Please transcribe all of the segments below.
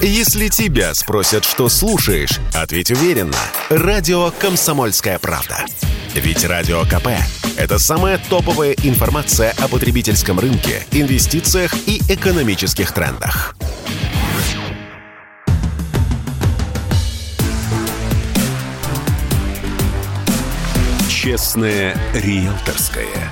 Если тебя спросят, что слушаешь, ответь уверенно. Радио «Комсомольская правда». Ведь Радио КП – это самая топовая информация о потребительском рынке, инвестициях и экономических трендах. Честное риэлторское.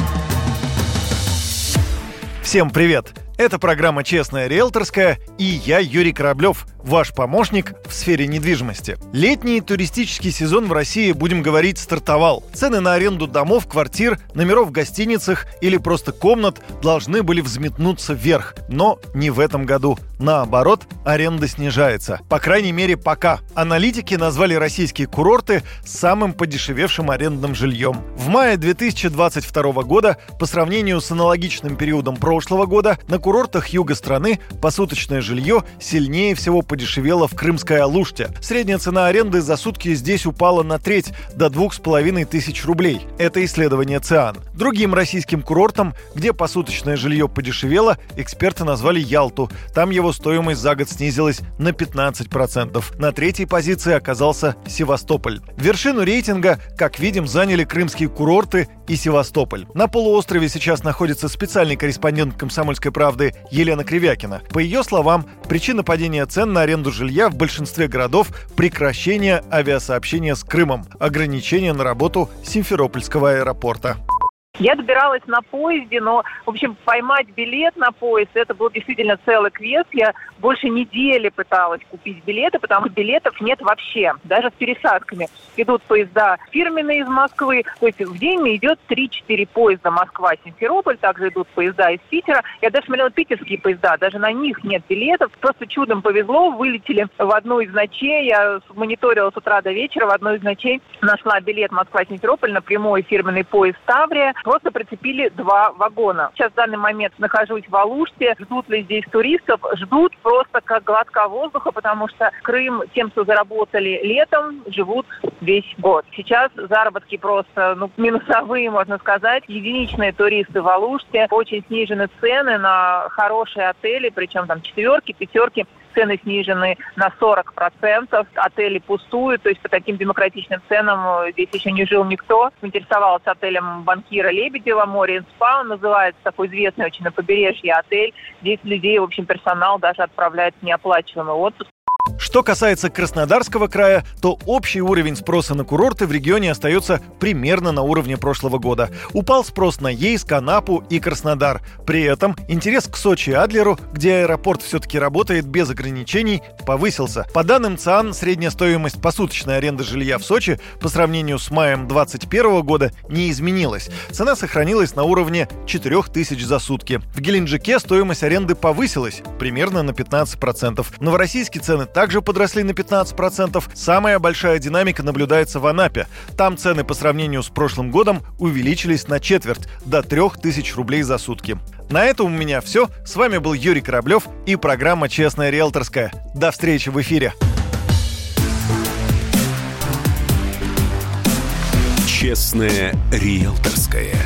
Всем привет! Это программа «Честная риэлторская» и я, Юрий Кораблев, ваш помощник в сфере недвижимости. Летний туристический сезон в России, будем говорить, стартовал. Цены на аренду домов, квартир, номеров в гостиницах или просто комнат должны были взметнуться вверх. Но не в этом году. Наоборот, аренда снижается. По крайней мере, пока. Аналитики назвали российские курорты самым подешевевшим арендным жильем. В мае 2022 года, по сравнению с аналогичным периодом прошлого года, на курортах юга страны посуточное жилье сильнее всего подешевело в Крымской Алуште. Средняя цена аренды за сутки здесь упала на треть, до двух с половиной тысяч рублей. Это исследование ЦИАН. Другим российским курортом, где посуточное жилье подешевело, эксперты назвали Ялту. Там его стоимость за год снизилась на 15%. На третьей позиции оказался Севастополь. Вершину рейтинга, как видим, заняли крымские курорты и Севастополь. На полуострове сейчас находится специальный корреспондент «Комсомольской правды» Елена Кривякина. По ее словам, причина падения цен на аренду жилья в большинстве городов – прекращение авиасообщения с Крымом, ограничение на работу Симферопольского аэропорта. Я добиралась на поезде, но, в общем, поймать билет на поезд, это был действительно целый квест. Я больше недели пыталась купить билеты, потому что билетов нет вообще, даже с пересадками. Идут поезда фирменные из Москвы, то есть в день идет 3-4 поезда Москва-Симферополь, также идут поезда из Питера. Я даже смотрела питерские поезда, даже на них нет билетов. Просто чудом повезло, вылетели в одну из ночей. Я мониторила с утра до вечера, в одну из ночей нашла билет Москва-Симферополь на прямой фирменный поезд Таврия просто прицепили два вагона. Сейчас в данный момент нахожусь в Алуште. Ждут ли здесь туристов? Ждут просто как глотка воздуха, потому что Крым тем, что заработали летом, живут весь год. Сейчас заработки просто ну, минусовые, можно сказать. Единичные туристы в Алуште. Очень снижены цены на хорошие отели, причем там четверки, пятерки цены снижены на 40%, отели пустуют, то есть по таким демократичным ценам э, здесь еще не жил никто. Интересовался отелем банкира Лебедева, море спа, он называется такой известный очень на побережье отель. Здесь людей, в общем, персонал даже отправляет в неоплачиваемый отпуск. Что касается Краснодарского края, то общий уровень спроса на курорты в регионе остается примерно на уровне прошлого года. Упал спрос на Ейск, Анапу и Краснодар. При этом интерес к Сочи и Адлеру, где аэропорт все-таки работает без ограничений, повысился. По данным ЦАН, средняя стоимость посуточной аренды жилья в Сочи по сравнению с маем 2021 года не изменилась. Цена сохранилась на уровне 4000 за сутки. В Геленджике стоимость аренды повысилась примерно на 15%. Новороссийские цены также подросли на 15%. Самая большая динамика наблюдается в Анапе. Там цены по сравнению с прошлым годом увеличились на четверть, до 3000 рублей за сутки. На этом у меня все. С вами был Юрий Кораблев и программа «Честная риэлторская». До встречи в эфире. Честная риэлторская.